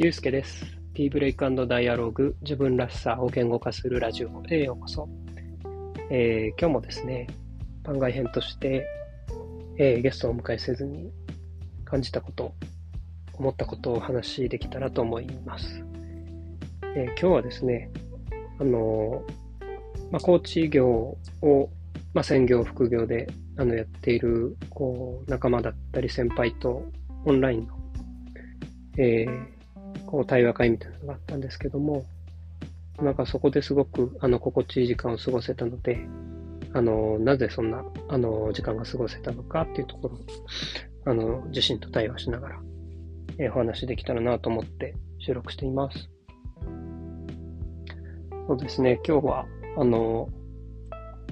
ゆうすけです。T ブレイクダイアログ自分らしさを言語化するラジオへようこそ。えー今日もですね、番外編として、えーゲストをお迎えせずに感じたこと、思ったことをお話しできたらと思います。えー今日はですね、あのまあ、コーチ業を、まあ、専業、副業であのやっているこう仲間だったり先輩とオンラインの、えーこう対話会みたいなのがあったんですけども、なんかそこですごくあの心地いい時間を過ごせたので、あのなぜそんなあの時間が過ごせたのかっていうところをあの自身と対話しながら、えお話できたらなと思って収録しています。そうですね、今日はあの、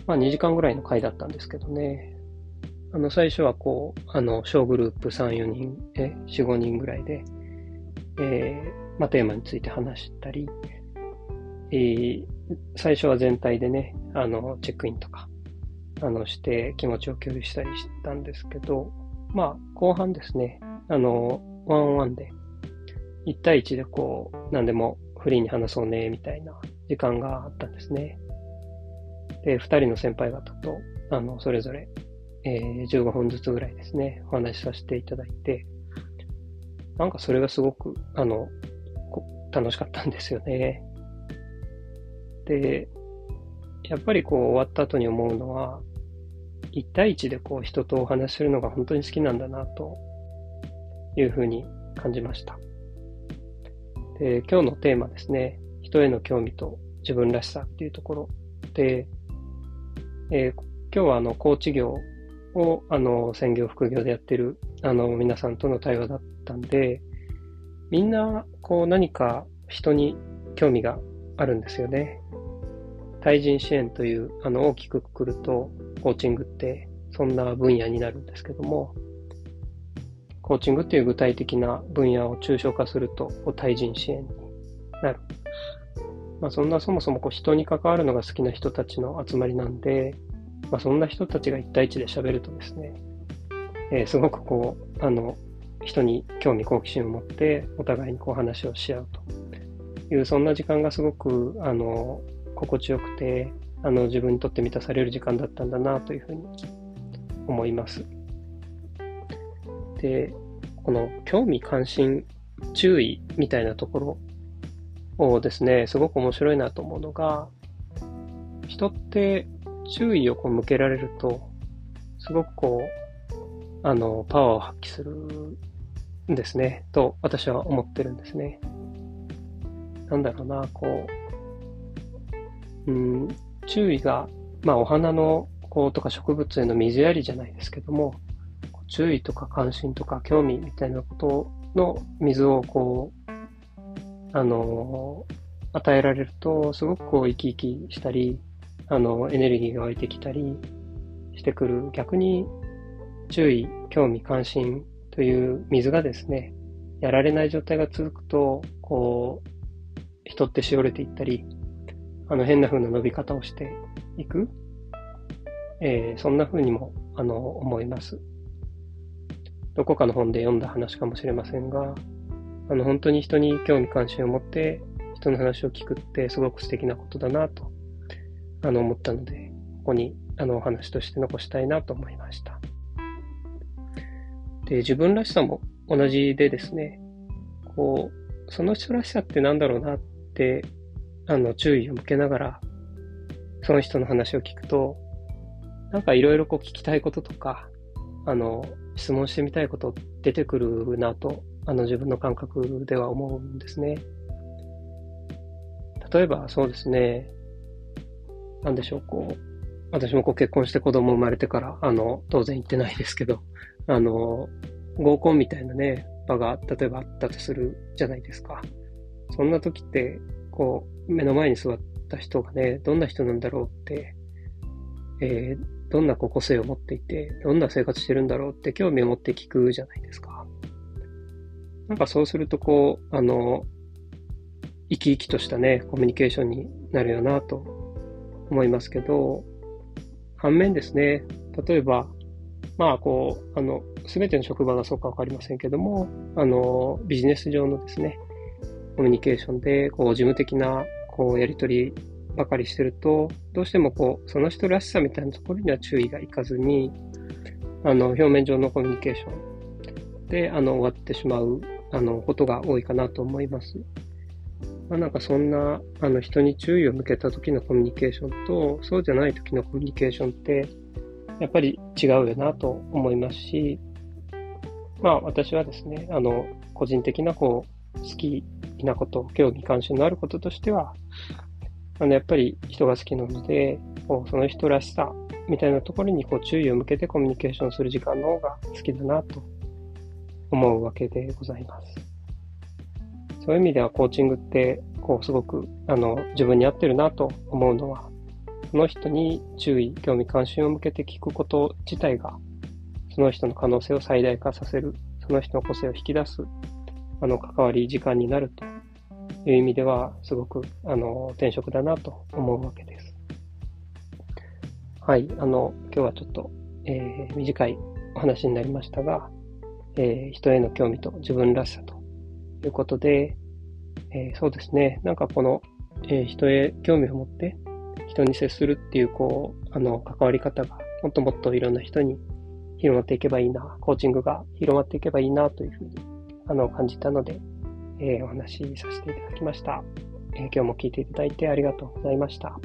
まあ、2時間ぐらいの回だったんですけどね、あの最初はこう、あの小グループ3、4人、え4、5人ぐらいで、えーまあ、テーマについて話したり、えー最初は全体でね、あの、チェックインとか、あの、して気持ちを共有したりしたんですけど、まあ、後半ですね、あの、ワンオンワンで、1対1でこう、何でもフリーに話そうね、みたいな時間があったんですね。で、2人の先輩方と、あの、それぞれ、えー15分ずつぐらいですね、お話しさせていただいて、なんかそれがすごく、あの、楽しかったんですよね。で、やっぱりこう終わった後に思うのは、一対一でこう人とお話しするのが本当に好きなんだなというふうに感じました。で、今日のテーマですね、人への興味と自分らしさっていうところで、えー今日はあの、コーチ業を、あの、専業、副業でやってる、あの、皆さんとの対話だったんで、みんな、こう、何か人に興味があるんですよね。対人支援という、あの、大きくくくると、コーチングって、そんな分野になるんですけども、コーチングっていう具体的な分野を抽象化すると、こう対人支援になる。まあ、そんなそもそもこう人に関わるのが好きな人たちの集まりなんで、まあ、そんな人たちが一対一で喋るとですね、えーすごくこう、あの、人に興味好奇心を持って、お互いにこう話をし合うという、そんな時間がすごく、あの、心地よくて、あの、自分にとって満たされる時間だったんだなというふうに思います。で、この興味関心、注意みたいなところをですね、すごく面白いなと思うのが、人って注意をこう向けられると、すごくこう、あの、パワーを発揮するですね、と私は思ってるんですね。なんだろうな、こう、うん、注意が、まあお花のこうとか植物への水やりじゃないですけども、注意とか関心とか興味みたいなことの水をこう、あの、与えられると、すごくこう生き生きしたり、あの、エネルギーが湧いてきたりしてくる。逆に、注意、興味、関心という水がですね、やられない状態が続くと、こう、人ってしおれていったり、あの、変な風な伸び方をしていく。えーそんな風にも、あの、思います。どこかの本で読んだ話かもしれませんが、あの、本当に人に興味関心を持って、人の話を聞くってすごく素敵なことだなとあの、思ったので、ここに、あの、お話として残したいなと思いました。で、自分らしさも同じでですね、こう、その人らしさってなんだろうなって、あの、注意を向けながら、その人の話を聞くと、なんかいろいろこう聞きたいこととか、あの、質問してみたいこと出てくるなと、あの、自分の感覚では思うんですね。例えば、そうですね、なんでしょう、こう、私もこう結婚して子供生まれてから、あの、当然行ってないですけど、あの、合コンみたいなね、場が、例えばあったとするじゃないですか。そんな時って、こう、目の前に座った人がね、どんな人なんだろうって、えーどんな個性を持っていて、どんな生活してるんだろうって興味を持って聞くじゃないですか。なんかそうすると、こう、あの、生き生きとしたね、コミュニケーションになるよなと思いますけど、反面ですね、例えば、まあ、こう、あの、すべての職場がそうかわかりませんけども、あの、ビジネス上のですね、コミュニケーションで、こう、事務的な、こう、やりとりばかりしてると、どうしてもこう、その人らしさみたいなところには注意がいかずに、あの、表面上のコミュニケーションで、あの、終わってしまう、あの、ことが多いかなと思います。まあ、なんかそんな、あの、人に注意を向けた時のコミュニケーションと、そうじゃない時のコミュニケーションって、やっぱり違うよなと思いますし、まあ私はですね、あの、個人的なこう、好きなこと、興味関心のあることとしては、あの、やっぱり人が好きなので、こうその人らしさみたいなところにこう注意を向けてコミュニケーションする時間の方が好きだなと思うわけでございます。そういう意味ではコーチングって、こうすごく、あの、自分に合ってるなと思うのは、その人に注意、興味関心を向けて聞くこと自体が、その人の可能性を最大化させる、その人の個性を引き出す、あの、関わり時間になるという意味では、すごく、あの、転職だなと思うわけです。はい、あの、今日はちょっと、えー、短いお話になりましたが、えー、人への興味と自分らしさということで、えー、そうですね、なんかこの、えー、人へ興味を持って人に接するっていう、こう、あの、関わり方がもっともっといろんな人に広まっていけばいいな、コーチングが広まっていけばいいなというふうに、あの、感じたので、えー、お話しさせていただきました。え、今日も聞いていただいてありがとうございました。